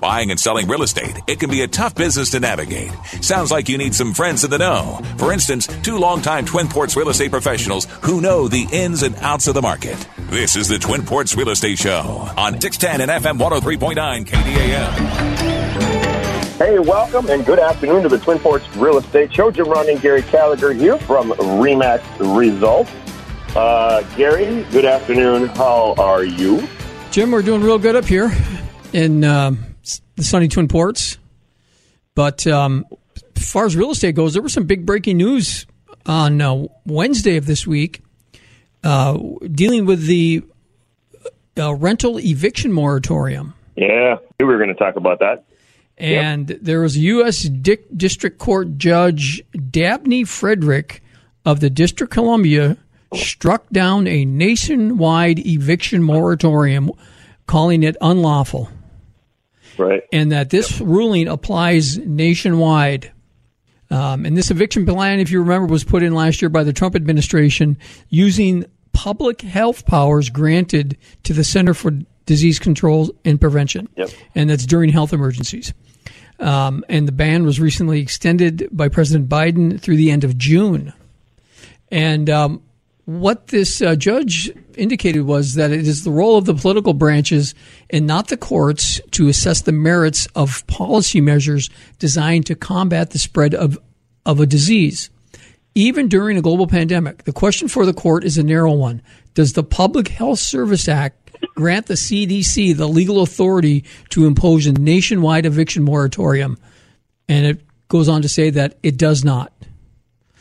Buying and selling real estate, it can be a tough business to navigate. Sounds like you need some friends in the know. For instance, two longtime Twin Ports real estate professionals who know the ins and outs of the market. This is the Twin Ports Real Estate Show on 610 and FM 103.9 KDAL. Hey, welcome and good afternoon to the Twin Ports Real Estate Show. Jim Ron and Gary Gallagher here from Remax Results. Uh, Gary, good afternoon. How are you? Jim, we're doing real good up here in um, the sunny Twin Ports. But um, as far as real estate goes, there was some big breaking news on uh, Wednesday of this week uh, dealing with the uh, rental eviction moratorium. Yeah, we were going to talk about that. And yep. there was a U.S. Di- District Court Judge Dabney Friedrich of the District of Columbia struck down a nationwide eviction moratorium, calling it unlawful. Right. And that this yep. ruling applies nationwide. Um, and this eviction plan, if you remember, was put in last year by the Trump administration using public health powers granted to the Center for Disease Control and Prevention. Yep. And that's during health emergencies. Um, and the ban was recently extended by President Biden through the end of June. And um, what this uh, judge indicated was that it is the role of the political branches and not the courts to assess the merits of policy measures designed to combat the spread of, of a disease. Even during a global pandemic, the question for the court is a narrow one. Does the Public Health Service Act grant the CDC the legal authority to impose a nationwide eviction moratorium? And it goes on to say that it does not.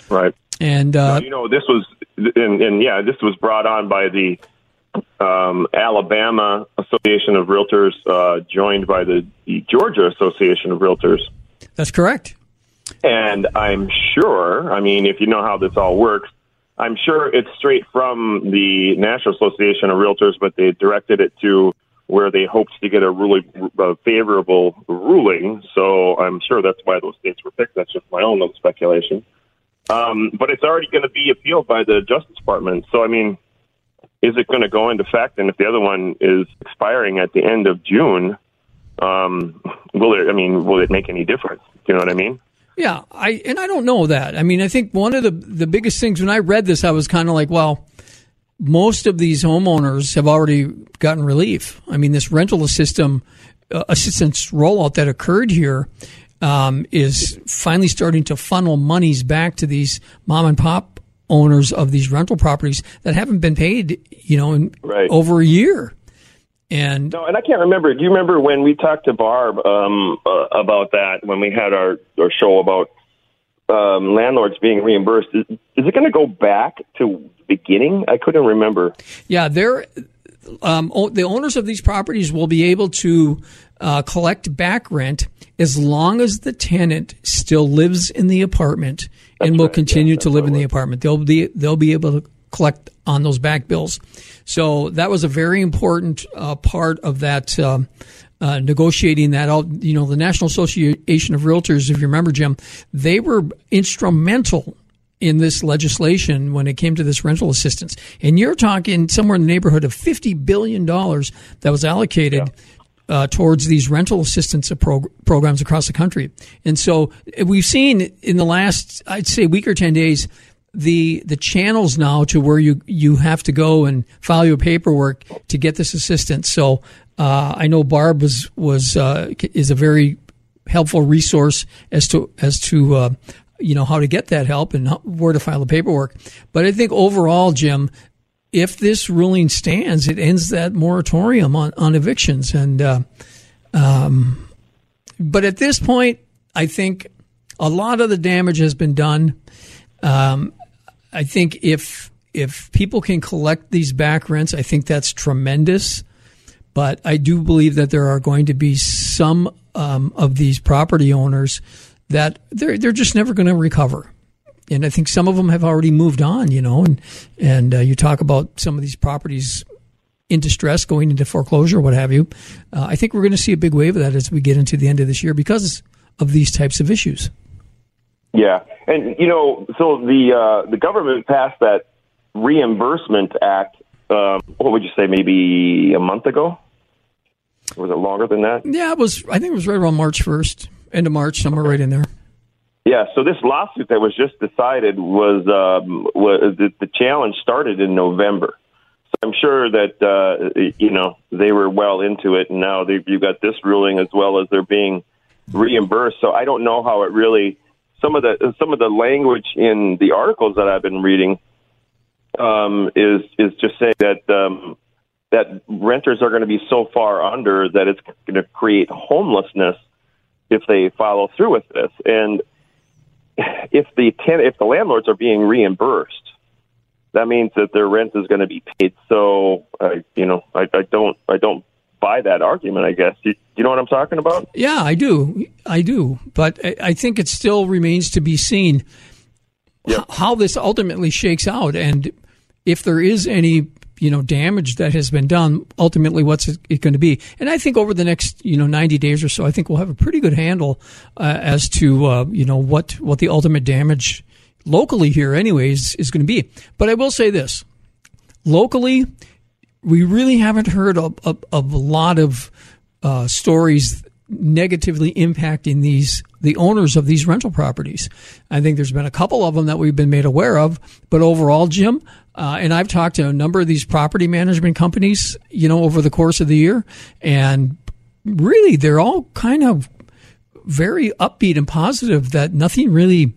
Right. And uh, you know, this was and, and yeah, this was brought on by the um, Alabama Association of Realtors, uh, joined by the, the, Georgia Association of Realtors. That's correct. And I'm sure, I mean, if you know how this all works, I'm sure it's straight from the National Association of Realtors, but they directed it to where they hoped to get a really uh, favorable ruling. So I'm sure that's why those states were picked. That's just my own little speculation. Um, but it's already going to be appealed by the Justice Department. So, I mean, is it going to go into effect? And if the other one is expiring at the end of June, um, will it? I mean, will it make any difference? Do you know what I mean? Yeah, I and I don't know that. I mean, I think one of the the biggest things when I read this, I was kind of like, well, most of these homeowners have already gotten relief. I mean, this rental system uh, assistance rollout that occurred here um, is finally starting to funnel monies back to these mom and pop owners of these rental properties that haven't been paid, you know, in right. over a year. And no, and I can't remember. Do you remember when we talked to Barb um, uh, about that when we had our, our show about um, landlords being reimbursed? Is, is it going to go back to beginning? I couldn't remember. Yeah, they're um, the owners of these properties will be able to uh, collect back rent as long as the tenant still lives in the apartment and that's will right. continue yeah, to live in the apartment. They'll be they'll be able to collect on those back bills. So that was a very important uh, part of that. Um, uh, negotiating that out, you know, the National Association of Realtors, if you remember, Jim, they were instrumental in this legislation when it came to this rental assistance. And you're talking somewhere in the neighborhood of $50 billion that was allocated yeah uh, towards these rental assistance prog- programs across the country. And so we've seen in the last, I'd say, week or 10 days, the the channels now to where you you have to go and file your paperwork to get this assistance. So uh, I know Barb was was uh, is a very helpful resource as to as to uh, you know how to get that help and where to file the paperwork. But I think overall, Jim, if this ruling stands, it ends that moratorium on, on evictions. And, uh, um, but at this point, I think a lot of the damage has been done. Um, I think if if people can collect these back rents, I think that's tremendous. But I do believe that there are going to be some um, of these property owners that they're they're just never going to recover and I think some of them have already moved on, you know, and and uh, you talk about some of these properties in distress, going into foreclosure, what have you. Uh, I think we're going to see a big wave of that as we get into the end of this year because of these types of issues. Yeah, and you know, so the uh, the government passed that reimbursement act. Um, what would you say? Maybe a month ago. Was it longer than that? Yeah, it was. I think it was right around March first, end of March, somewhere okay. right in there. Yeah. So this lawsuit that was just decided was um, was the, the challenge started in November. So I'm sure that uh, you know they were well into it, and now you've got this ruling as well as they're being reimbursed. So I don't know how it really some of the some of the language in the articles that I've been reading um, is is just saying that um, that renters are going to be so far under that it's going to create homelessness if they follow through with this. And if the ten, if the landlords are being reimbursed, that means that their rent is going to be paid. So, I, you know, I, I don't, I don't buy that argument. I guess you, you know what I'm talking about? Yeah, I do, I do. But I, I think it still remains to be seen yep. how this ultimately shakes out, and if there is any you know damage that has been done ultimately what's it going to be? And i think over the next you know 90 days or so i think we'll have a pretty good handle uh, as to uh, you know what what the ultimate damage locally here anyways is going to be. But i will say this. Locally we really haven't heard of, of, of a lot of uh, stories negatively impacting these the owners of these rental properties. I think there's been a couple of them that we've been made aware of, but overall, Jim, uh, and I've talked to a number of these property management companies, you know, over the course of the year, and really they're all kind of very upbeat and positive that nothing really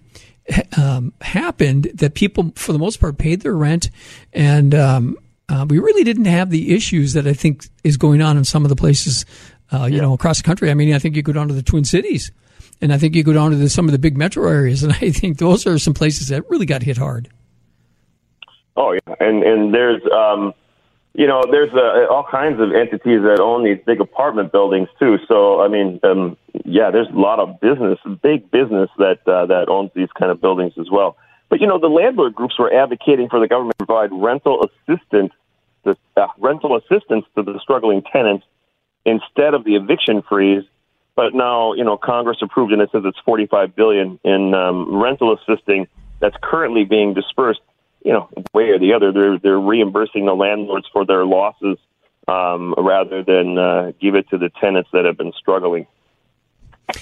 um, happened. That people, for the most part, paid their rent, and um, uh, we really didn't have the issues that I think is going on in some of the places, uh, you yeah. know, across the country. I mean, I think you go down to the Twin Cities, and I think you go down to the, some of the big metro areas, and I think those are some places that really got hit hard. Oh yeah, and and there's um, you know there's uh, all kinds of entities that own these big apartment buildings too. So I mean, um, yeah, there's a lot of business, big business that uh, that owns these kind of buildings as well. But you know, the landlord groups were advocating for the government to provide rental assistance, the uh, rental assistance to the struggling tenants instead of the eviction freeze. But now, you know, Congress approved and it says it's 45 billion in um, rental assisting that's currently being dispersed you know, way or the other, they're they're reimbursing the landlords for their losses um, rather than uh, give it to the tenants that have been struggling.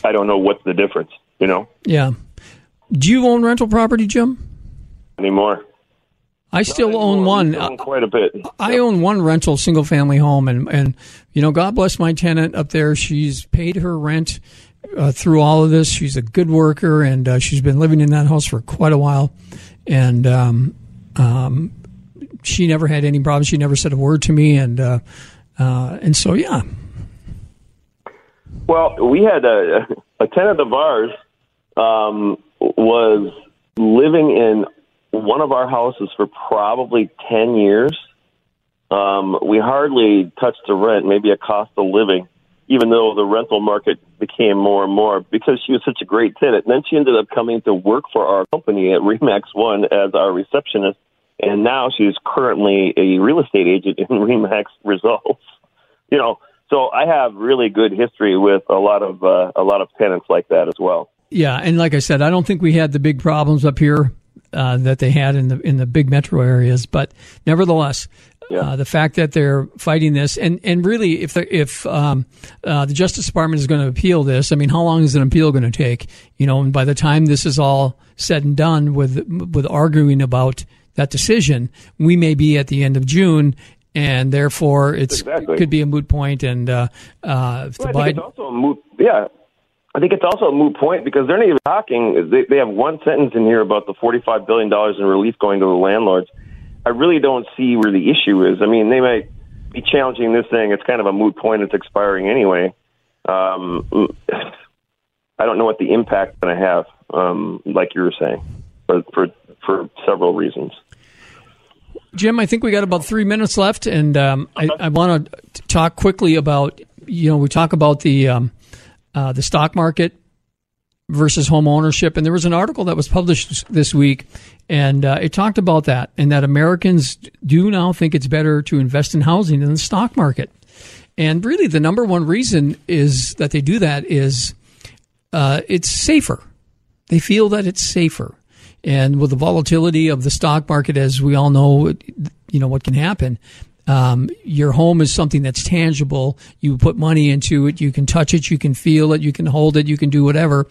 I don't know what's the difference. You know? Yeah. Do you own rental property, Jim? Anymore? I still own one. Own quite a bit. I own one rental single family home, and and you know, God bless my tenant up there. She's paid her rent uh, through all of this. She's a good worker, and uh, she's been living in that house for quite a while. And um, um, she never had any problems. She never said a word to me, and uh, uh, and so yeah. Well, we had a, a tenant of ours um, was living in one of our houses for probably ten years. Um, we hardly touched the rent, maybe a cost of living, even though the rental market became more and more because she was such a great tenant. And then she ended up coming to work for our company at Remax One as our receptionist and now she's currently a real estate agent in Remax Results. You know, so I have really good history with a lot of uh, a lot of tenants like that as well. Yeah, and like I said, I don't think we had the big problems up here uh, that they had in the in the big metro areas, but nevertheless. Yeah. Uh, the fact that they're fighting this, and, and really, if the, if um, uh, the Justice Department is going to appeal this, I mean, how long is an appeal going to take? You know, and by the time this is all said and done, with with arguing about that decision, we may be at the end of June, and therefore it exactly. could be a moot point. And uh, uh, well, think it's also a moot. Yeah, I think it's also a moot point because they're not even talking. They, they have one sentence in here about the forty-five billion dollars in relief going to the landlords. I really don't see where the issue is. I mean, they might be challenging this thing. It's kind of a moot point. It's expiring anyway. Um, I don't know what the impact going to have, um, like you were saying, for, for for several reasons. Jim, I think we got about three minutes left, and um, I, I want to talk quickly about you know we talk about the um, uh, the stock market versus home ownership, and there was an article that was published this week, and uh, it talked about that, and that Americans do now think it's better to invest in housing than the stock market, and really the number one reason is that they do that is uh, it's safer. They feel that it's safer. And with the volatility of the stock market, as we all know, you know what can happen. Um, your home is something that's tangible. You put money into it. You can touch it. You can feel it. You can hold it. You can do whatever.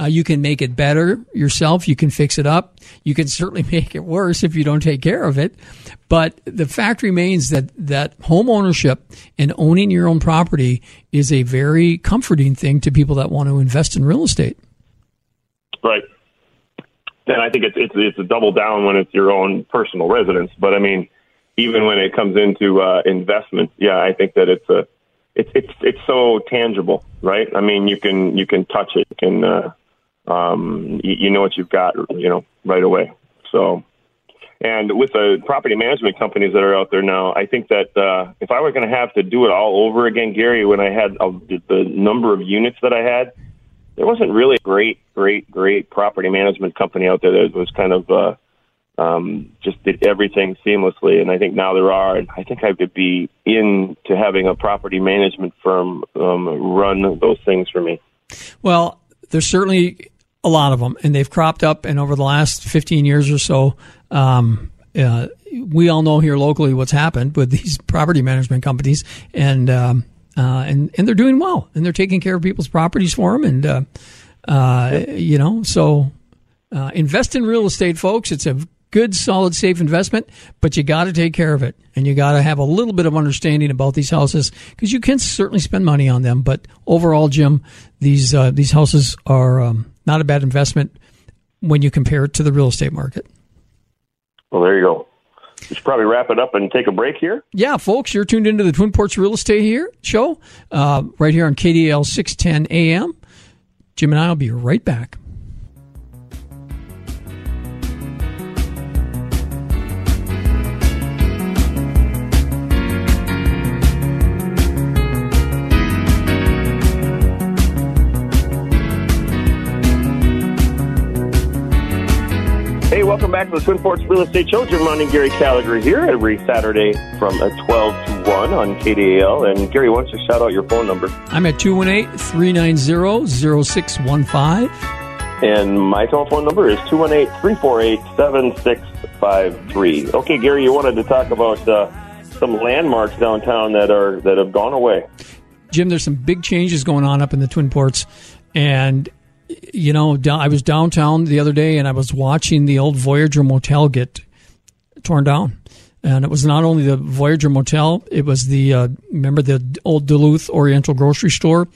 Uh, you can make it better yourself. You can fix it up. You can certainly make it worse if you don't take care of it. But the fact remains that, that home ownership and owning your own property is a very comforting thing to people that want to invest in real estate. Right. And I think it's it's it's a double down when it's your own personal residence. But I mean, even when it comes into uh, investment, yeah, I think that it's a it's it's it's so tangible, right? I mean, you can you can touch it, you can uh, um, you, you know what you've got, you know, right away. So, and with the property management companies that are out there now, I think that uh, if I were going to have to do it all over again, Gary, when I had uh, the number of units that I had, there wasn't really a great, great, great property management company out there that was kind of uh, um, just did everything seamlessly. And I think now there are. And I think I could be into having a property management firm um, run those things for me. Well, there's certainly a lot of them, and they've cropped up. And over the last 15 years or so, um, uh, we all know here locally what's happened with these property management companies, and um, uh, and and they're doing well, and they're taking care of people's properties for them, and uh, uh, you know, so uh, invest in real estate, folks. It's a good, solid, safe investment, but you got to take care of it, and you got to have a little bit of understanding about these houses because you can certainly spend money on them, but overall, Jim, these uh, these houses are um, not a bad investment when you compare it to the real estate market. Well, there you go. We should probably wrap it up and take a break here. Yeah, folks, you're tuned into the Twin Ports Real Estate here show uh, right here on KDAL 610 AM. Jim and I will be right back. Welcome back to the Twin Ports Real Estate Show. Jim Munn and Gary Gallagher here every Saturday from uh, 12 to 1 on KDAL. And Gary, why don't you shout out your phone number? I'm at 218 390 0615. And my telephone number is 218 348 7653. Okay, Gary, you wanted to talk about uh, some landmarks downtown that are that have gone away. Jim, there's some big changes going on up in the Twin Ports. And you know, I was downtown the other day and I was watching the old Voyageur Motel get torn down. And it was not only the Voyageur Motel, it was the, uh, remember the old Duluth Oriental grocery store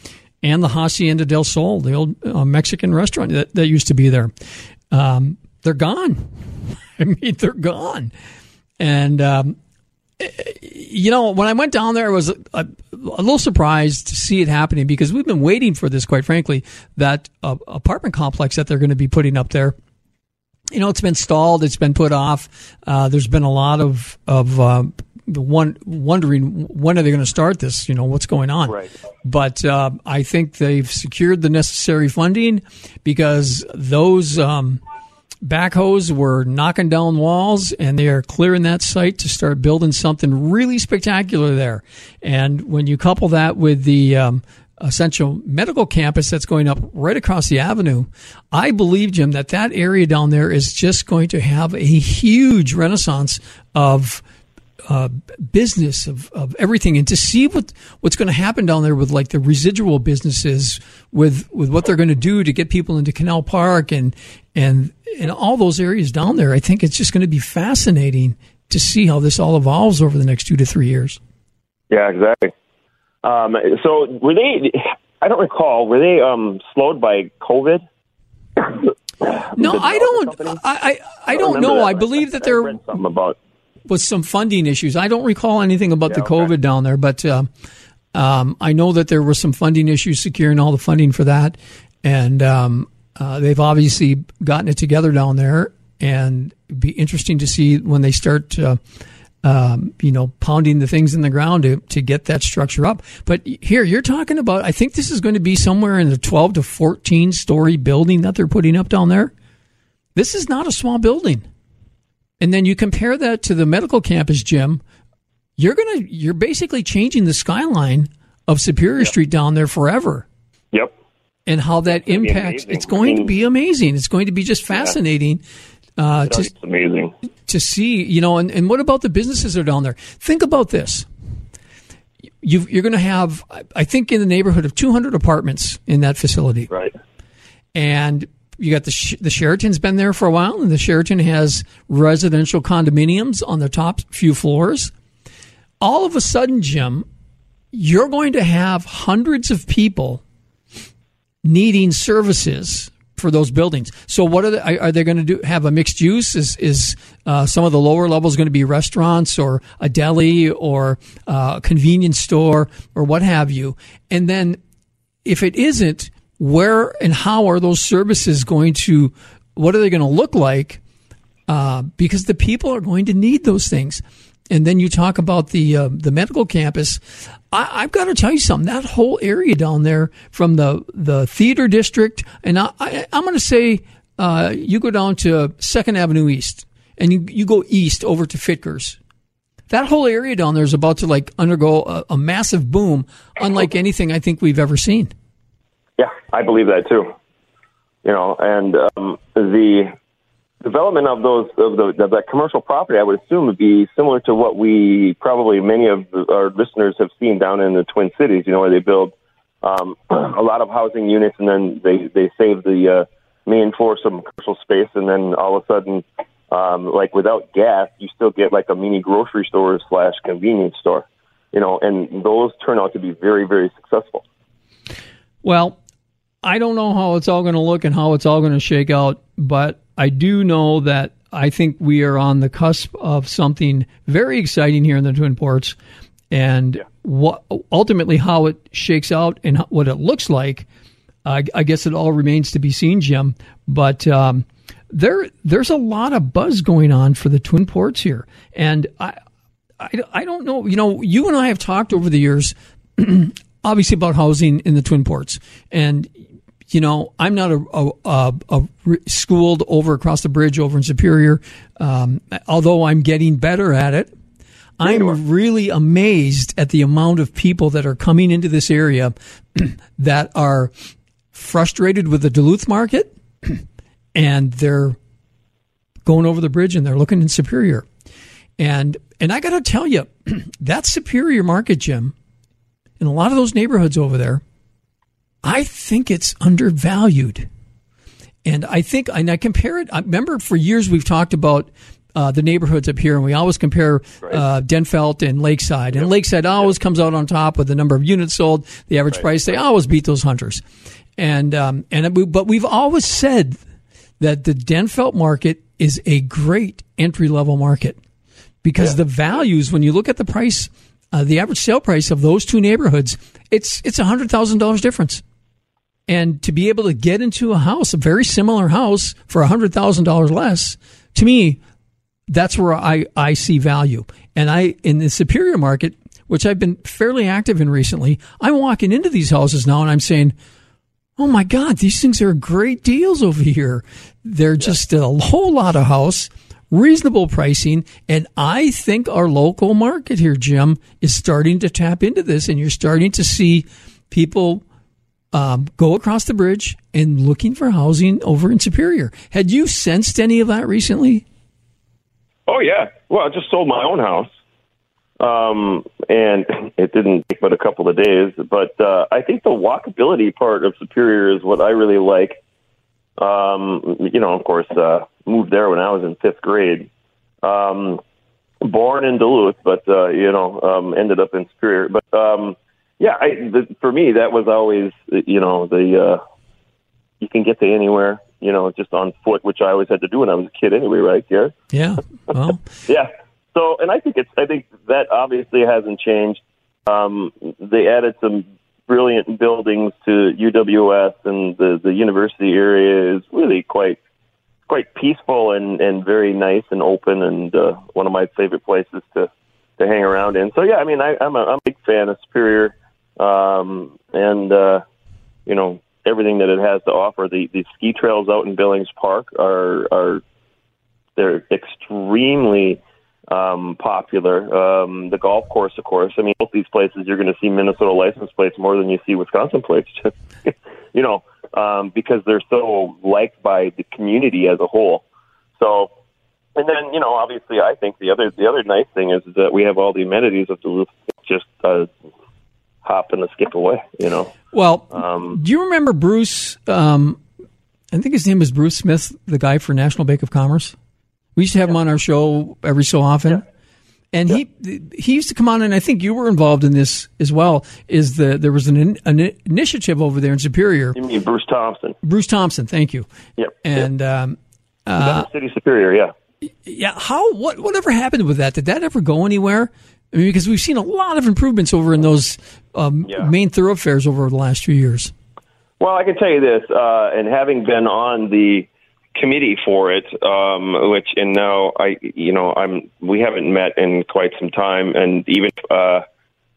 and the Hacienda del Sol, the old uh, Mexican restaurant that, that used to be there. Um, they're gone. I mean, they're gone. And um, you know, when I went down there, I was a, a, a, little surprised to see it happening because we've been waiting for this, quite frankly, that uh, apartment complex that they're going to be putting up there. You know, it's been stalled, it's been put off. Uh, there's been a lot of of uh, one wondering when are they going to start this? You know, what's going on? Right. But uh, I think they've secured the necessary funding because those. Um, backhoes were knocking down walls and they are clearing that site to start building something really spectacular there. And when you couple that with the um, Essentia medical campus that's going up right across the avenue, I believe, Jim, that that area down there is just going to have a huge renaissance of uh, business of, of everything and to see what what's going to happen down there with like the residual businesses with with what they're going to do to get people into Canal Park and and in all those areas down there, I think it's just going to be fascinating to see how this all evolves over the next two to three years. Yeah, exactly. Um, so were they? I don't recall. Were they um, slowed by COVID? no, I don't. I I, I don't know. I believe that there something about was some funding issues. I don't recall anything about yeah, the COVID okay. down there, but uh, um, I know that there were some funding issues securing all the funding for that, and um, uh, they've obviously gotten it together down there, and it'd be interesting to see when they start. Uh, um, you know, pounding the things in the ground to, to get that structure up. But here, you're talking about, I think this is going to be somewhere in the 12 to 14 story building that they're putting up down there. This is not a small building. And then you compare that to the medical campus, Jim. You're gonna, you're basically changing the skyline of Superior yep. Street down there forever. Yep and how that impacts. It's going to be amazing. It's going to be just fascinating. Yeah. Uh, to, amazing to see, you know, and, and what about the businesses that are down there? Think about this. you are going to have, I think, in the neighborhood of 200 apartments in that facility. Right. And you got the the Sheraton's been there for a while, and the Sheraton has residential condominiums on the top few floors. All of a sudden, Jim, you're going to have hundreds of people needing services for those buildings. So, what are they, are they going to do? Have a mixed use? Is is uh, some of the lower levels going to be restaurants or a deli or uh, a convenience store or what have you? And then, if it isn't, where and how are those services going to? What are they going to look like? Uh, because the people are going to need those things. And then you talk about the uh, the medical campus. I, have got to tell you something. That whole area down there, from the the theater district, and I, I, am going to say, uh, you go down to Second Avenue East, and you you go east over to Fitger's. That whole area down there is about to like undergo a, a massive boom, unlike anything I think we've ever seen. Yeah, I believe that too. You know, and um, the development of those of, the, of that commercial property, I would assume, would be similar to what we probably many of our listeners have seen down in the Twin Cities. You know, where they build um, a lot of housing units and then they they save the uh, main floor some commercial space, and then all of a sudden, um, like without gas, you still get like a mini grocery store slash convenience store. You know, and those turn out to be very very successful. Well, I don't know how it's all going to look and how it's all going to shake out, but I do know that I think we are on the cusp of something very exciting here in the Twin Ports, and yeah. what ultimately how it shakes out and what it looks like. I, I guess it all remains to be seen, Jim. But um, there, there's a lot of buzz going on for the Twin Ports here, and I, I, I don't know. You know, you and I have talked over the years. obviously about housing in the Twin Ports, and you know, I'm not a, a, a, a, schooled over across the bridge over in Superior, um, although I'm getting better at it. I'm really amazed at the amount of people that are coming into this area that are frustrated with the Duluth market and they're going over the bridge and they're looking in Superior. And and I got to tell you, that Superior market, Jim, in a lot of those neighborhoods over there, I think it's undervalued. And I think, and I compare it, I remember for years we've talked about uh, the neighborhoods up here, and we always compare right. uh, Denfeld and Lakeside. And. Lakeside always yep. comes out on top with the number of units sold, the average right. price. They always beat those hunters. And um, and but we've always said that the Denfeld market is a great entry level market because yeah. the values, when you look at the price, uh, the average sale price of those two neighborhoods, it's it's a hundred thousand dollars difference and to be able to get into a house, a very similar house for $100,000 less, to me, that's where I, I see value. And I, in the superior market, which I've been fairly active in recently, I'm walking into these houses now and I'm saying, Oh my God, these things are great deals over here. They're just a whole lot of house, reasonable pricing. And I think our local market here, Jim, is starting to tap into this and you're starting to see people um, go across the bridge and looking for housing over in Superior. Had you sensed any of that recently? Oh yeah. Well, I just sold my own house, um, and it didn't take but a couple of days. But uh, I think the walkability part of Superior is what I really like. Um, you know, of course, uh, moved there when I was in fifth grade. Um, born in Duluth, but uh, you know, um, ended up in Superior. But um, yeah, I, the, for me, that was always, you know, the, uh, you can get to anywhere, you know, just on foot, which I always had to do when I was a kid anyway, right, Garrett? Yeah. Well. yeah. So, and I think it's, I think that obviously hasn't changed. Um, they added some brilliant buildings to UWS and the, the university area is really quite, quite peaceful and, and very nice and open and, uh, one of my favorite places to, to hang around in. So yeah, I mean, I, I'm a, I'm a big fan of Superior um, and uh, you know everything that it has to offer. The the ski trails out in Billings Park are are they're extremely um, popular. Um, the golf course, of course. I mean, both these places you're going to see Minnesota license plates more than you see Wisconsin plates. you know, um, because they're so liked by the community as a whole. So, and then you know, obviously, I think the other the other nice thing is, that we have all the amenities of Duluth. Just uh, hop and a skip away. You know. Well, um, do you remember Bruce? Um, I think his name was Bruce Smith, the guy for National Bank of Commerce. We used to have yeah. him on our show every so often. Yeah. And yeah. he he used to come on, and I think you were involved in this as well. Is the there was an, an initiative over there in Superior? You mean Bruce Thompson? Bruce Thompson, thank you. Yep. And yep. Um, uh, City Superior, yeah. Yeah. How what whatever happened with that? Did that ever go anywhere? I mean, because we've seen a lot of improvements over in those um, yeah. main thoroughfares over the last few years. Well, I can tell you this, uh, and having been on the committee for it, um, which and now I, you know, I'm we haven't met in quite some time, and even uh,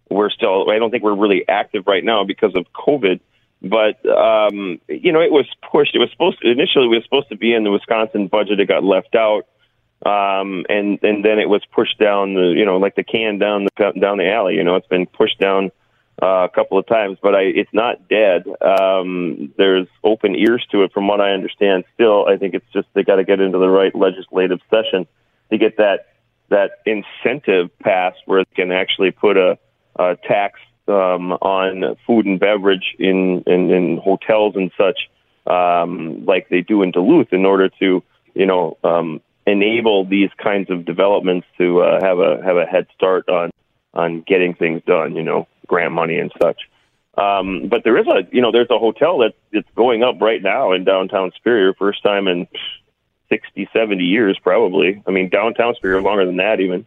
we're still. I don't think we're really active right now because of COVID. But um, you know, it was pushed. It was supposed to, initially it was supposed to be in the Wisconsin budget. It got left out, um, and and then it was pushed down the you know like the can down the down the alley. You know, it's been pushed down uh, a couple of times, but I, it's not dead. Um, there's open ears to it, from what I understand. Still, I think it's just they got to get into the right legislative session to get that that incentive passed, where it can actually put a, a tax um, on food and beverage in, in in hotels and such, um, like they do in Duluth, in order to you know um, enable these kinds of developments to uh, have a have a head start on on getting things done. You know grant money and such. Um, but there is a, you know, there's a hotel that it's going up right now in downtown Superior, first time in 60, 70 years, probably. I mean, downtown Superior longer than that even.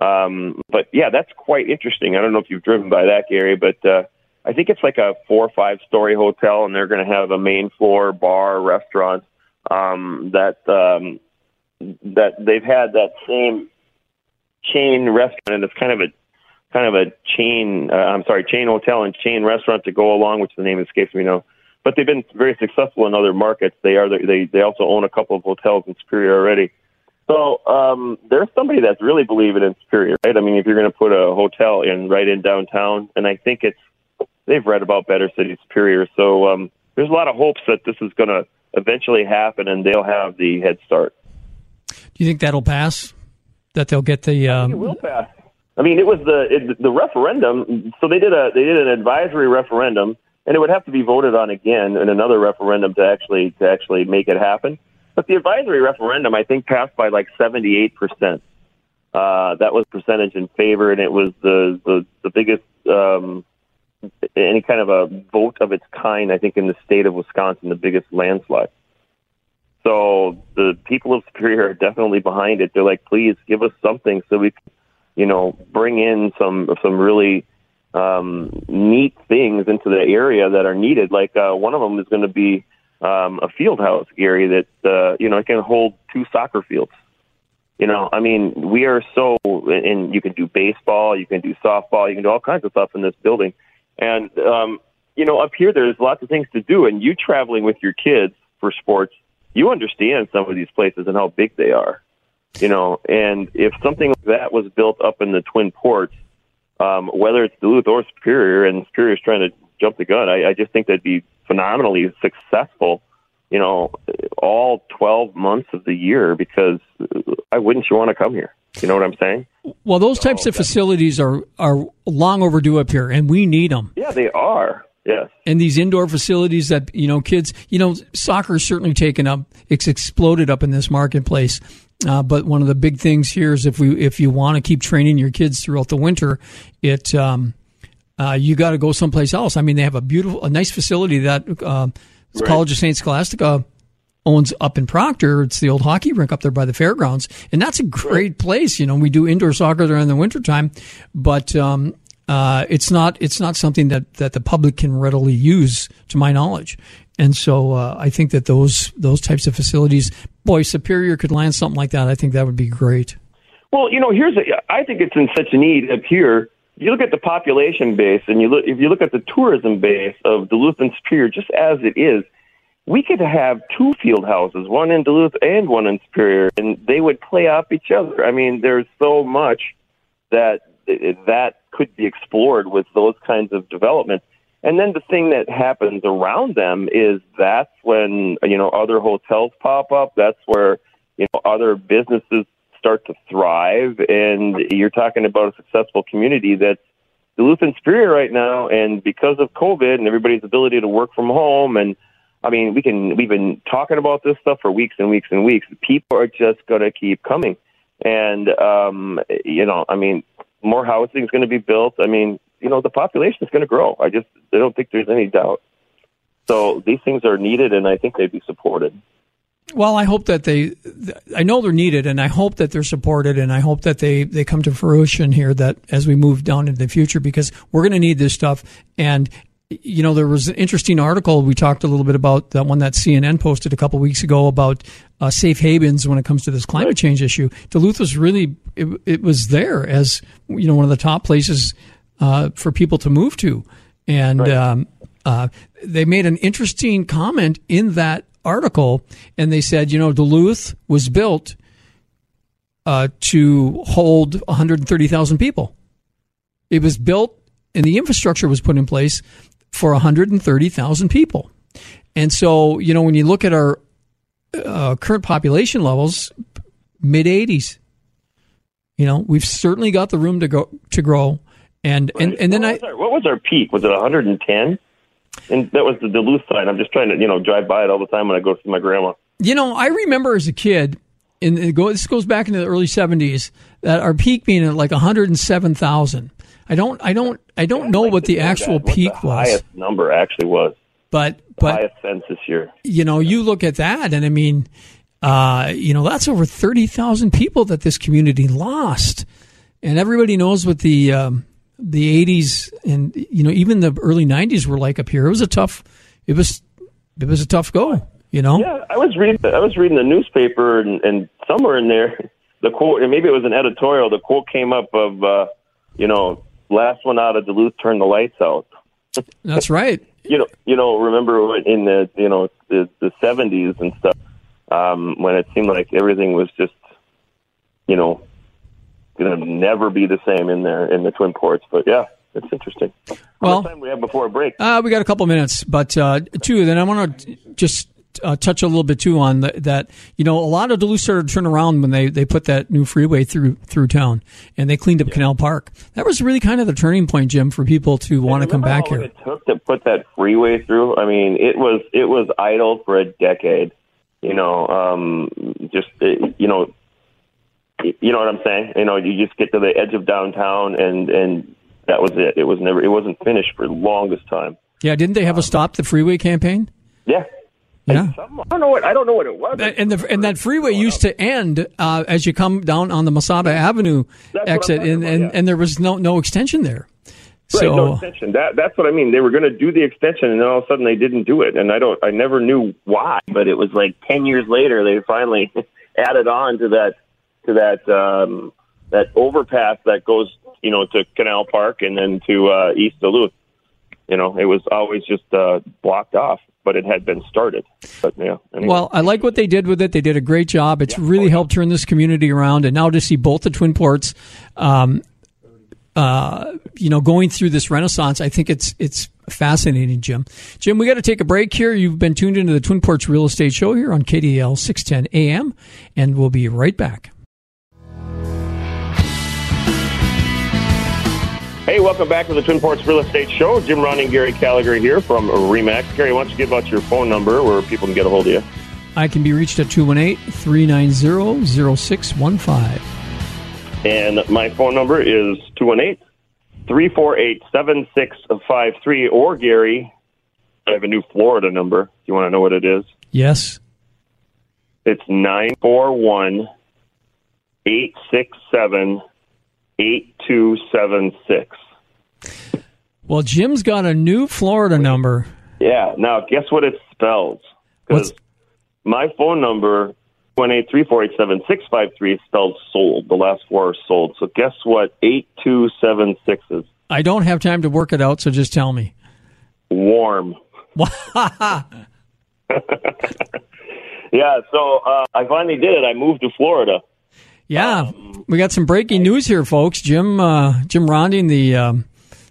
Um, but yeah, that's quite interesting. I don't know if you've driven by that, Gary, but uh, I think it's like a four or five story hotel, and they're going to have a main floor bar, restaurant. Um, that um, that they've had that same chain restaurant, and it's kind of a kind of a chain, uh, I'm sorry, chain hotel and chain restaurant to go along, which the name escapes me now. But they've been very successful in other markets. They are they they also own a couple of hotels in Superior already. So um, there's somebody that's really believing in Superior, right? I mean, if you're going to put a hotel in right in downtown, and I think it's they've read about Better City Superior, so um, there's a lot of hopes that this is going to eventually happen, and they'll have the head start. Do you think that'll pass? That they'll get the? Um... it will pass. I mean, it was the it, the referendum. So they did a they did an advisory referendum, and it would have to be voted on again in another referendum to actually to actually make it happen. But the advisory referendum, I think, passed by like seventy eight percent. Uh, that was percentage in favor, and it was the the, the biggest um, any kind of a vote of its kind. I think in the state of Wisconsin, the biggest landslide. So the people of Superior are definitely behind it. They're like, please give us something so we can you know, bring in some some really um, neat things into the area that are needed. Like uh, one of them is going to be um, a field house, Gary, that uh, you know it can hold two soccer fields. You know, I mean, we are so, and you can do baseball, you can do softball, you can do all kinds of stuff in this building. And, um, you know, up here, there's lots of things to do. And you traveling with your kids for sports, you understand some of these places and how big they are you know, and if something like that was built up in the Twin Ports, um, whether it's Duluth or Superior, and Superior's trying to jump the gun, I, I just think that'd be phenomenally successful. You know, all 12 months of the year because why wouldn't you want to come here? You know what I'm saying? Well, those types of facilities are are long overdue up here, and we need them. Yeah, they are. Yes. And these indoor facilities that you know, kids, you know, soccer is certainly taken up. It's exploded up in this marketplace. Uh, but one of the big things here is if we if you want to keep training your kids throughout the winter, it um, uh, you got to go someplace else. I mean, they have a beautiful, a nice facility that uh, right. College of Saint Scholastica owns up in Proctor. It's the old hockey rink up there by the fairgrounds, and that's a great place. You know, we do indoor soccer there in the wintertime, but um, uh, it's not it's not something that, that the public can readily use, to my knowledge. And so uh, I think that those those types of facilities, boy, Superior could land something like that. I think that would be great. Well, you know, here's a, I think it's in such a need up here. If You look at the population base, and you look if you look at the tourism base of Duluth and Superior, just as it is, we could have two field houses, one in Duluth and one in Superior, and they would play off each other. I mean, there's so much that that could be explored with those kinds of developments. And then the thing that happens around them is that's when, you know, other hotels pop up. That's where you know, other businesses start to thrive, and you're talking about a successful community that's Duluth and Superior right now, and because of COVID and everybody's ability to work from home, and I mean, we can we've been talking about this stuff for weeks and weeks and weeks. People are just going to keep coming, and um, you know, I mean, more housing is going to be built. I mean, you know, the population is going to grow. I just I don't think there's any doubt. So these things are needed, and I think they'd be supported. Well, I hope that they, I know they're needed, and I hope that they're supported, and I hope that they, they come to fruition here. That as we move down into the future, because we're going to need this stuff. And you know, there was an interesting article we talked a little bit about that one that CNN posted a couple weeks ago about uh, safe havens when it comes to this climate change issue. Duluth was really it, it was there as you know one of the top places uh, for people to move to, and right. um, uh, they made an interesting comment in that article, and they said, you know, Duluth was built uh, to hold 130,000 people. It was built, and the infrastructure was put in place for 130,000 people. And so, you know, when you look at our uh, current population levels, mid 80s, you know, we've certainly got the room to go to grow. And right. and, and then what I our, what was our peak? Was it 110? And that was the Duluth side. I'm just trying to, you know, drive by it all the time when I go see my grandma. You know, I remember as a kid, and this goes back into the early 70s, that our peak being at like 107,000. I don't, I don't, I don't yeah, know like what the actual peak the was. Highest number actually was. But, but highest census year. You know, you look at that, and I mean, uh, you know, that's over 30,000 people that this community lost. And everybody knows what the, um, the 80s and you know even the early 90s were like up here. It was a tough it was it was a tough go you know? Yeah i was reading i was reading the newspaper and, and somewhere in there the quote and maybe it was an editorial the quote came up of uh you know last one out of duluth turn the lights out. That's right. You know you know remember in the you know the the 70s and stuff um when it seemed like everything was just you know going to never be the same in there in the Twin Ports. But yeah, it's interesting. Well, time we have before a break? Uh, we got a couple minutes, but uh, two. Then I want to just uh, touch a little bit too on the, that. You know, a lot of Duluth started to turn around when they, they put that new freeway through through town, and they cleaned up yeah. Canal Park. That was really kind of the turning point, Jim, for people to want to come back here. It took to put that freeway through. I mean, it was it was idle for a decade. You know, um, just you know, you know what I'm saying? You know, you just get to the edge of downtown, and and that was it. It was never. It wasn't finished for the longest time. Yeah, didn't they have um, a stop the freeway campaign? Yeah. Yeah. I don't know what I don't know what it was. And the and that freeway used to end uh, as you come down on the Mesaba Avenue that's exit, and, about, and, yeah. and there was no no extension there. Right, so, no extension. That that's what I mean. They were going to do the extension, and then all of a sudden they didn't do it, and I don't. I never knew why, but it was like ten years later they finally added on to that to that um, that overpass that goes, you know, to Canal Park and then to uh, East Duluth. You know, it was always just uh, blocked off, but it had been started. But yeah. Anyway. Well, I like what they did with it. They did a great job. It's yeah, really helped turn this community around, and now to see both the Twin Ports. Um, uh, you know, going through this renaissance, I think it's it's fascinating, Jim. Jim, we got to take a break here. You've been tuned into the Twin Ports Real Estate Show here on KDAL 610 AM, and we'll be right back. Hey, welcome back to the Twin Ports Real Estate Show. Jim Ronnie and Gary Gallagher here from REMAX. Gary, why don't you give out your phone number where people can get a hold of you? I can be reached at 218 390 0615. And my phone number is 218 348 7653. Or, Gary, I have a new Florida number. Do you want to know what it is? Yes. It's 941 867 8276. Well, Jim's got a new Florida number. Yeah. Now, guess what it spells? Because my phone number, one eight three four eight seven six five three, spells sold. The last four are sold. So guess what 8276 is? I don't have time to work it out, so just tell me. Warm. yeah, so uh, I finally did it. I moved to Florida. Yeah, um, we got some breaking news here, folks. Jim uh, Jim Ronding, the um,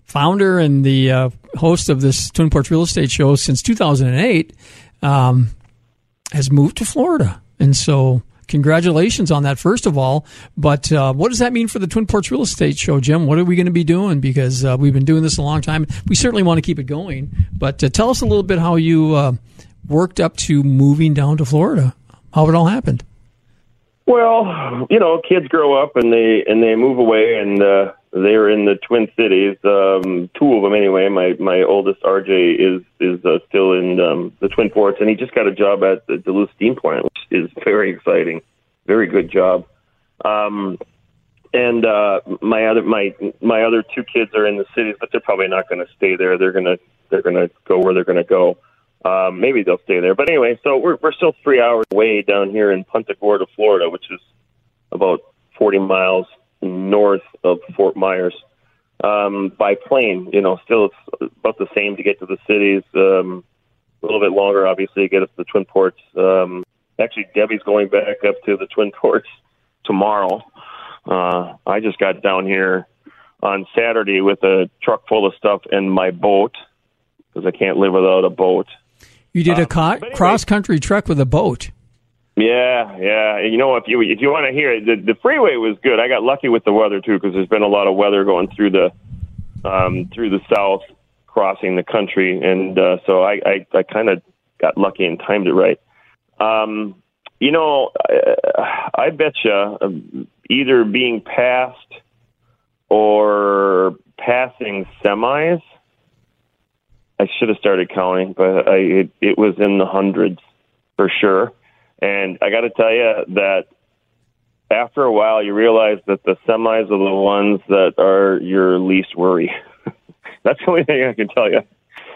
founder and the uh, host of this Twin Ports Real Estate Show since 2008, um, has moved to Florida, and so congratulations on that, first of all. But uh, what does that mean for the Twin Ports Real Estate Show, Jim? What are we going to be doing? Because uh, we've been doing this a long time. We certainly want to keep it going. But uh, tell us a little bit how you uh, worked up to moving down to Florida, how it all happened. Well, you know, kids grow up and they and they move away, and uh, they're in the Twin Cities. Um, two of them, anyway. My my oldest RJ is is uh, still in um, the Twin Ports, and he just got a job at the Duluth Steam Plant, which is very exciting. Very good job. Um, and uh, my other my my other two kids are in the cities, but they're probably not going to stay there. They're gonna they're gonna go where they're gonna go. Um, maybe they'll stay there. But anyway, so we're we're still three hours away down here in Punta Gorda, Florida, which is about 40 miles north of Fort Myers um, by plane. You know, still it's about the same to get to the cities. Um, a little bit longer, obviously, to get to the Twin Ports. Um, actually, Debbie's going back up to the Twin Ports tomorrow. Uh, I just got down here on Saturday with a truck full of stuff and my boat because I can't live without a boat. You did a co- Um, anyway. cross country trek with a boat. Yeah, yeah. You know, if you if you want to hear it, the, the freeway was good. I got lucky with the weather too because there's been a lot of weather going through the um, through the south, crossing the country, and uh, so I I, I kind of got lucky and timed it right. Um, you know, I, I bet you either being passed or passing semis. I should have started counting, but I, it, it was in the hundreds for sure. And I got to tell you that after a while, you realize that the semis are the ones that are your least worry. That's the only thing I can tell you.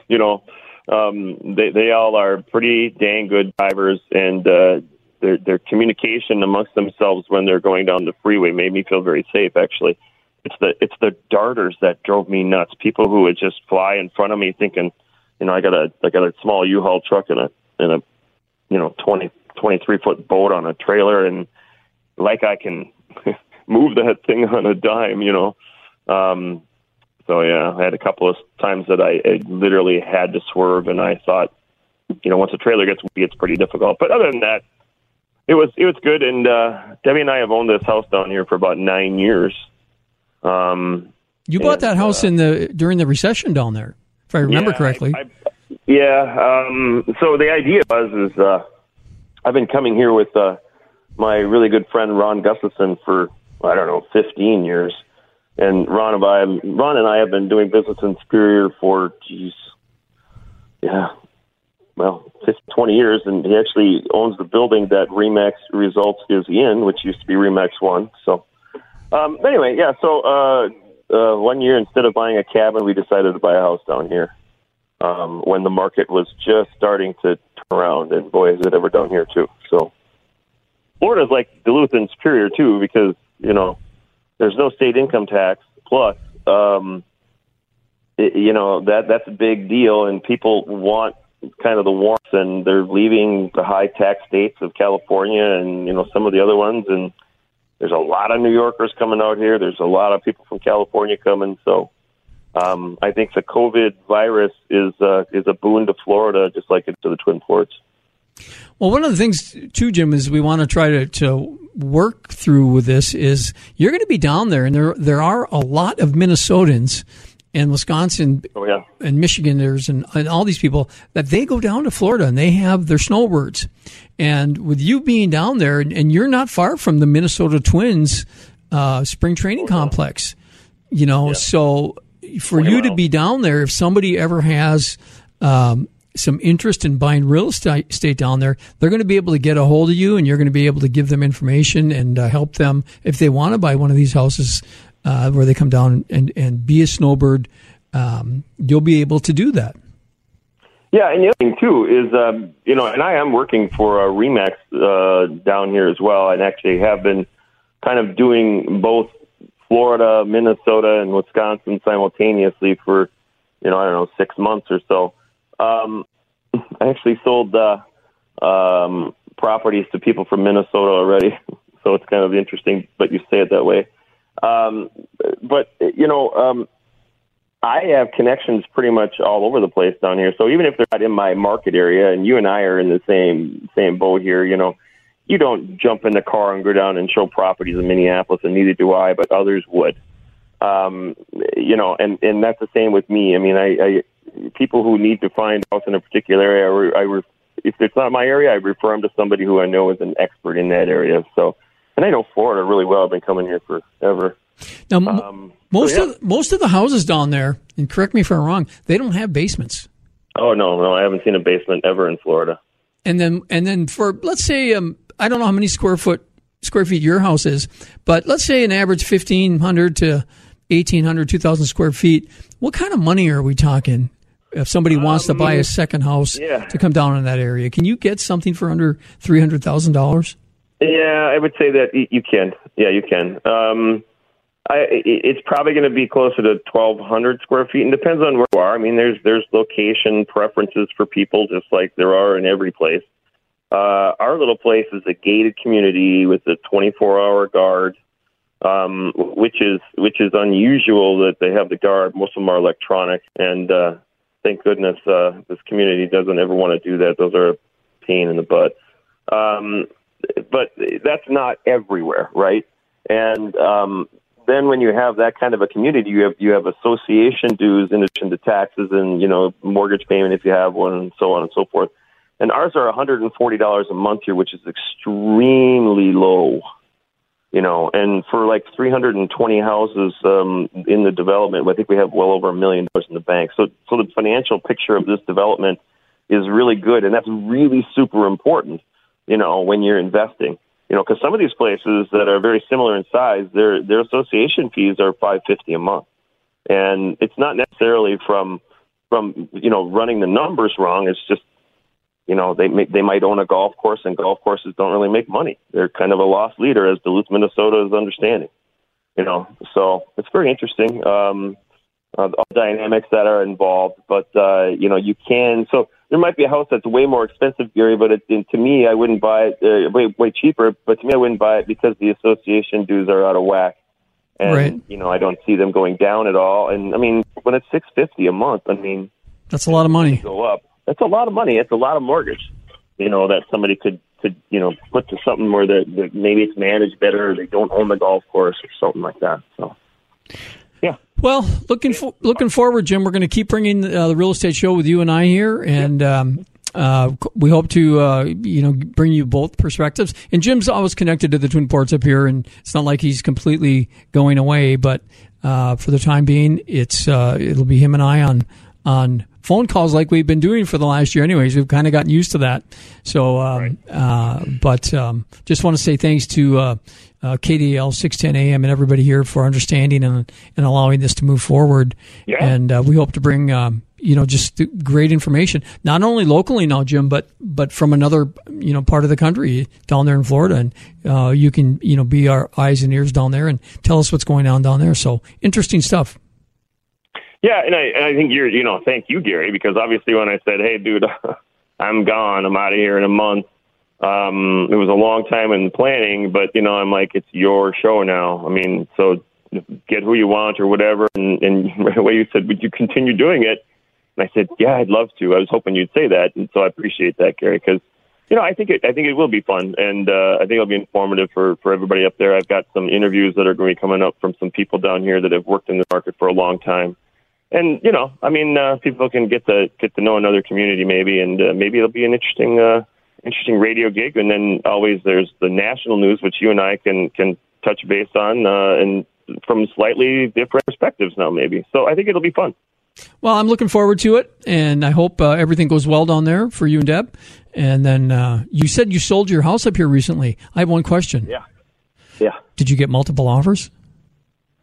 You know, um, they they all are pretty dang good drivers, and uh, their their communication amongst themselves when they're going down the freeway made me feel very safe. Actually, it's the it's the darters that drove me nuts. People who would just fly in front of me, thinking, you know, I got a I got a small U-Haul truck and a and a you know 20 23 foot boat on a trailer and like I can move that thing on a dime, you know. Um, so yeah, I had a couple of times that I, I literally had to swerve, and I thought, you know, once a trailer gets it's pretty difficult. But other than that, it was it was good. And uh, Debbie and I have owned this house down here for about nine years. Um, You bought And, that house uh, in the during the recession down there, if I remember Yeah, correctly. I, I, yeah. Um, so the idea was is uh, I've been coming here with uh, my really good friend Ron Gustafson for I don't know 15 years, and Ron and I Ron and I have been doing business in Superior for geez, yeah, well, 15, 20 years, and he actually owns the building that Remax Results is in, which used to be Remax One. So um, anyway, yeah. So uh, uh, one year, instead of buying a cabin, we decided to buy a house down here um, when the market was just starting to turn around, and boy, is it ever down here too. So Florida's like Duluth and Superior too, because you know there's no state income tax. Plus, um, it, you know that that's a big deal, and people want kind of the warmth, and they're leaving the high tax states of California and you know some of the other ones, and there's a lot of New Yorkers coming out here. There's a lot of people from California coming, so um, I think the COVID virus is uh, is a boon to Florida, just like it's to the Twin Ports. Well, one of the things too, Jim, is we want to try to, to work through with this is you're going to be down there, and there there are a lot of Minnesotans and Wisconsin Oh yeah, and Michiganders and, and all these people that they go down to Florida and they have their snowbirds. And with you being down there, and, and you're not far from the Minnesota Twins uh, spring training complex, you know, so for you to be down there, if somebody ever has um, some interest in buying real estate estate down there, they're going to be able to get a hold of you, and you're going to be able to give them information and uh, help them if they want to buy one of these houses uh, where they come down and and be a snowbird. Um, you'll be able to do that. yeah. And the other thing too is, um, you know, and I am working for a Remax uh, down here as well, and actually have been kind of doing both Florida, Minnesota, and Wisconsin simultaneously for, you know, I don't know, six months or so. Um, I actually sold uh, um, properties to people from Minnesota already, so it's kind of interesting, but you say it that way. Um, but you know, um, I have connections pretty much all over the place down here. So even if they're not in my market area, and you and I are in the same same boat here, you know, you don't jump in the car and go down and show properties in Minneapolis, and neither do I, but others would. Um, you know, and and that's the same with me. I mean, I, I people who need to find house in a particular area, I, I if it's not my area, I refer them to somebody who I know is an expert in that area. So, and I know Florida really well. I've been coming here forever. Now, um, most so, yeah. of most of the houses down there, and correct me if I'm wrong, they don't have basements. Oh no, no, I haven't seen a basement ever in Florida. And then, and then for let's say, um, I don't know how many square foot square feet your house is, but let's say an average fifteen hundred to 1,800, 2,000 square feet. What kind of money are we talking if somebody wants um, to buy a second house yeah. to come down in that area? Can you get something for under $300,000? Yeah, I would say that you can. Yeah, you can. Um, I, it's probably going to be closer to 1,200 square feet, and depends on where you are. I mean, there's there's location preferences for people, just like there are in every place. Uh, our little place is a gated community with a 24-hour guard um, which is which is unusual that they have the guard. Most of them are electronic, and uh, thank goodness uh, this community doesn't ever want to do that. Those are a pain in the butt. Um, but that's not everywhere, right? And um, then when you have that kind of a community, you have you have association dues in addition to taxes and you know mortgage payment if you have one, and so on and so forth. And ours are $140 a month here, which is extremely low you know, and for like 320 houses um, in the development, I think we have well over a million dollars in the bank. So, so the financial picture of this development is really good, and that's really super important, you know, when you're investing. You know, because some of these places that are very similar in size, their their association fees are 550 a month, and it's not necessarily from from you know running the numbers wrong. It's just you know they may, they might own a golf course and golf courses don't really make money. They're kind of a loss leader as Duluth, Minnesota is understanding. You know, so it's very interesting. Um, uh, the dynamics that are involved, but uh, you know you can. So there might be a house that's way more expensive, Gary, but it, to me I wouldn't buy it uh, way way cheaper. But to me I wouldn't buy it because the association dues are out of whack, and right. you know I don't see them going down at all. And I mean when it's six fifty a month, I mean that's a lot of money. Go up that's a lot of money. It's a lot of mortgage, you know, that somebody could could you know put to something where that, that maybe it's managed better, or they don't own the golf course or something like that. So. Well, looking for, looking forward, Jim. We're going to keep bringing uh, the real estate show with you and I here, and um, uh, we hope to uh, you know bring you both perspectives. And Jim's always connected to the Twin Ports up here, and it's not like he's completely going away. But uh, for the time being, it's uh, it'll be him and I on on phone calls like we've been doing for the last year, anyways. We've kind of gotten used to that. So, um, right. uh, but um, just want to say thanks to uh, KDAL 610 AM and everybody here for understanding and, and allowing this to move forward. Yeah. And uh, we hope to bring. Um, you know, just great information, not only locally now, Jim, but but from another you know part of the country down there in Florida, and uh, you can you know be our eyes and ears down there and tell us what's going on down there. So interesting stuff. Yeah, and I, and I think you're, you know, thank you, Gary, because obviously when I said, hey, dude, I'm gone, I'm out of here in a month, um, it was a long time in planning, but, you know, I'm like, it's your show now. I mean, so get who you want or whatever. And, and right away you said, would you continue doing it? And I said, yeah, I'd love to. I was hoping you'd say that. And so I appreciate that, Gary, because, you know, I think it, I think it will be fun. And, uh, I think it'll be informative for, for everybody up there. I've got some interviews that are going to be coming up from some people down here that have worked in the market for a long time and you know, I mean, uh, people can get to get to know another community maybe, and uh, maybe it'll be an interesting, uh, interesting radio gig. And then always there's the national news, which you and I can can touch base on, uh, and from slightly different perspectives now, maybe. So I think it'll be fun. Well, I'm looking forward to it, and I hope uh, everything goes well down there for you and Deb. And then uh, you said you sold your house up here recently. I have one question. Yeah. Yeah. Did you get multiple offers?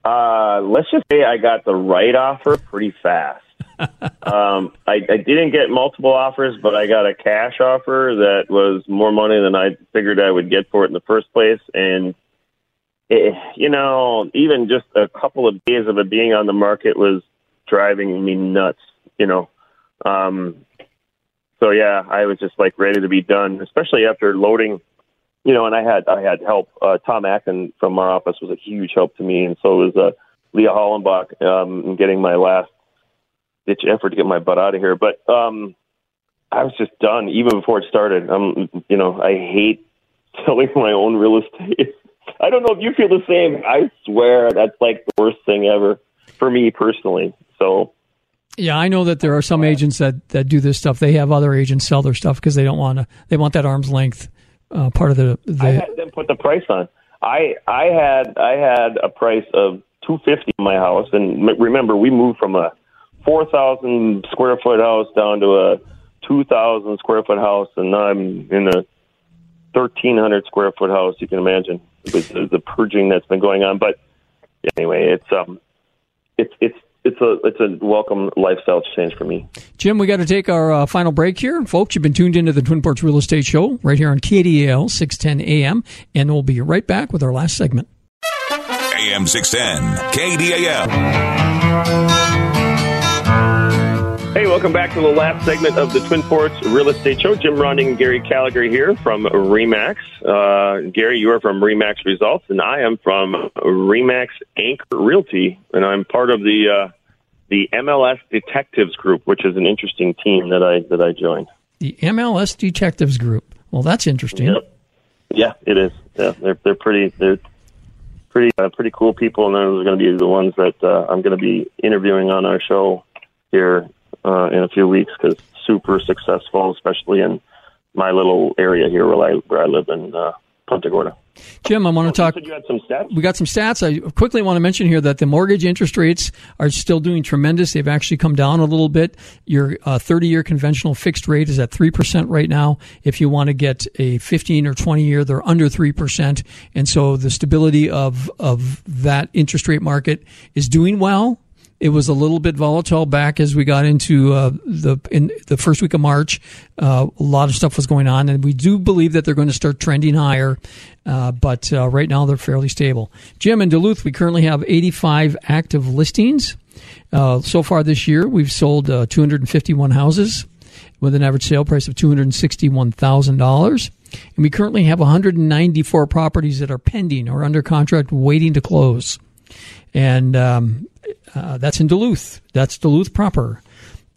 Uh, let's just say I got the right offer pretty fast. Um, I, I didn't get multiple offers, but I got a cash offer that was more money than I figured I would get for it in the first place. And, it, you know, even just a couple of days of it being on the market was driving me nuts, you know. Um, so yeah, I was just like ready to be done, especially after loading you know, and I had I had help. Uh, Tom Acken from our office was a huge help to me, and so was uh, Leah Hollenbach um, in getting my last ditch effort to get my butt out of here. But um, I was just done even before it started. Um, you know, I hate selling my own real estate. I don't know if you feel the same. I swear that's like the worst thing ever for me personally. So yeah, I know that there are some agents that, that do this stuff. They have other agents sell their stuff because they don't want to. They want that arm's length uh, part of the. the I had them put the price on. I I had I had a price of two fifty in my house, and remember we moved from a four thousand square foot house down to a two thousand square foot house, and now I'm in a thirteen hundred square foot house. You can imagine with the, the purging that's been going on. But anyway, it's um, it's it's it's a it's a welcome lifestyle change for me. Jim, we got to take our uh, final break here, folks. You've been tuned into the Twin Ports Real Estate Show right here on KDAL 610 AM, and we'll be right back with our last segment. AM 610 KDAL. Hey, welcome back to the last segment of the Twin Ports Real Estate Show. Jim Ronding and Gary Gallagher here from Remax. Uh, Gary, you are from Remax Results, and I am from Remax Anchor Realty, and I'm part of the uh, the MLS Detectives Group, which is an interesting team that I that I joined. The MLS Detectives Group. Well, that's interesting. Yep. Yeah, it is. Yeah, they're they're pretty they're pretty uh, pretty cool people, and those are going to be the ones that uh, I'm going to be interviewing on our show here uh, in a few weeks because super successful, especially in my little area here where I where I live in uh, Punta Gorda. Jim, I want to oh, talk. You had some stats. We got some stats. I quickly want to mention here that the mortgage interest rates are still doing tremendous. They've actually come down a little bit. Your uh, 30 year conventional fixed rate is at 3% right now. If you want to get a 15 or 20 year, they're under 3%. And so the stability of, of that interest rate market is doing well. It was a little bit volatile back as we got into uh, the in the first week of March. Uh, a lot of stuff was going on, and we do believe that they're going to start trending higher. Uh, but uh, right now they're fairly stable. Jim in Duluth, we currently have 85 active listings. Uh, so far this year, we've sold uh, 251 houses with an average sale price of $261,000. And we currently have 194 properties that are pending or under contract waiting to close. And um, uh, that's in Duluth. That's Duluth proper.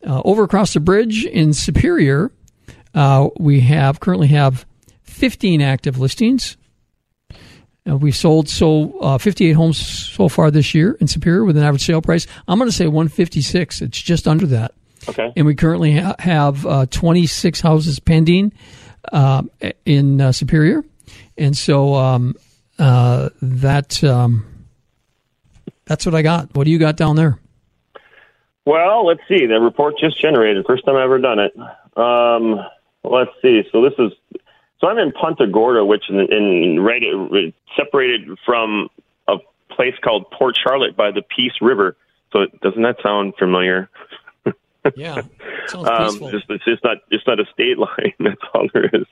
Uh, over across the bridge in Superior, uh, we have currently have 15 active listings. Uh, we sold so uh, 58 homes so far this year in Superior with an average sale price. I'm going to say 156. It's just under that. Okay. And we currently ha- have uh, 26 houses pending in Superior, and so um, that. Um, that's what I got. What do you got down there? Well, let's see. The report just generated. First time I've ever done it. Um, let's see. So this is. So I'm in Punta Gorda, which in, in right separated from a place called Port Charlotte by the Peace River. So doesn't that sound familiar? Yeah, sounds um, just, it's just not it's not a state line. That's all there is.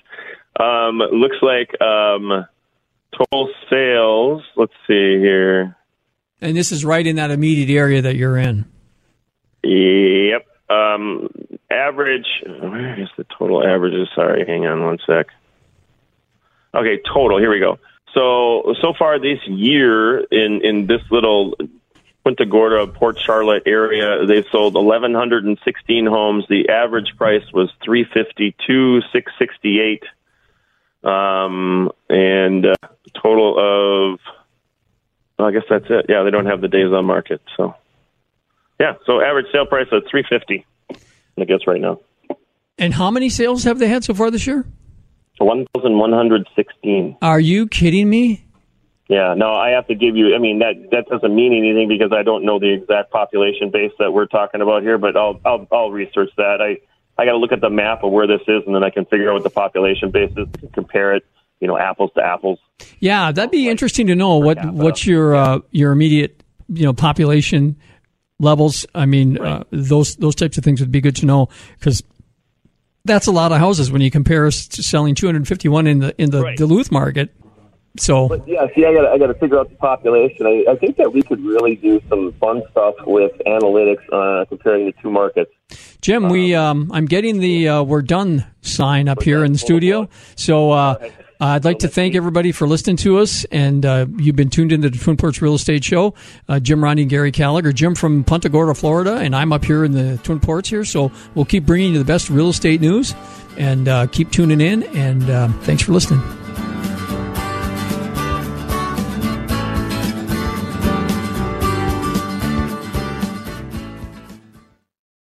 Um, looks like um, total sales. Let's see here. And this is right in that immediate area that you're in. Yep. Um, average. Where is the total averages? Sorry, hang on one sec. Okay, total. Here we go. So so far this year in in this little Punta Gorda, Port Charlotte area, they've sold 1,116 homes. The average price was 352, 668, um, and uh, total of well, I guess that's it. Yeah, they don't have the days on market. So, yeah. So average sale price at three fifty. I guess right now. And how many sales have they had so far this year? One thousand one hundred sixteen. Are you kidding me? Yeah, no, I have to give you. I mean, that that doesn't mean anything because I don't know the exact population base that we're talking about here. But I'll I'll, I'll research that. I I got to look at the map of where this is, and then I can figure out what the population base is, compare it you know apples to apples. Yeah, that'd be interesting to know what what's your uh, your immediate you know population levels. I mean, uh, right. uh, those those types of things would be good to know because that's a lot of houses when you compare us to selling 251 in the in the right. Duluth market. So, but yeah, see, I got I got to figure out the population. I, I think that we could really do some fun stuff with analytics uh, comparing the two markets. Jim, we um, um I'm getting the uh, "we're done" sign up here in the studio. So uh, uh, I'd like to thank everybody for listening to us, and uh, you've been tuned into the Twin Ports Real Estate Show. Uh, Jim Rondy and Gary Gallagher. Jim from Punta Gorda, Florida, and I'm up here in the Twin Ports here. So we'll keep bringing you the best real estate news, and uh, keep tuning in. And um, thanks for listening.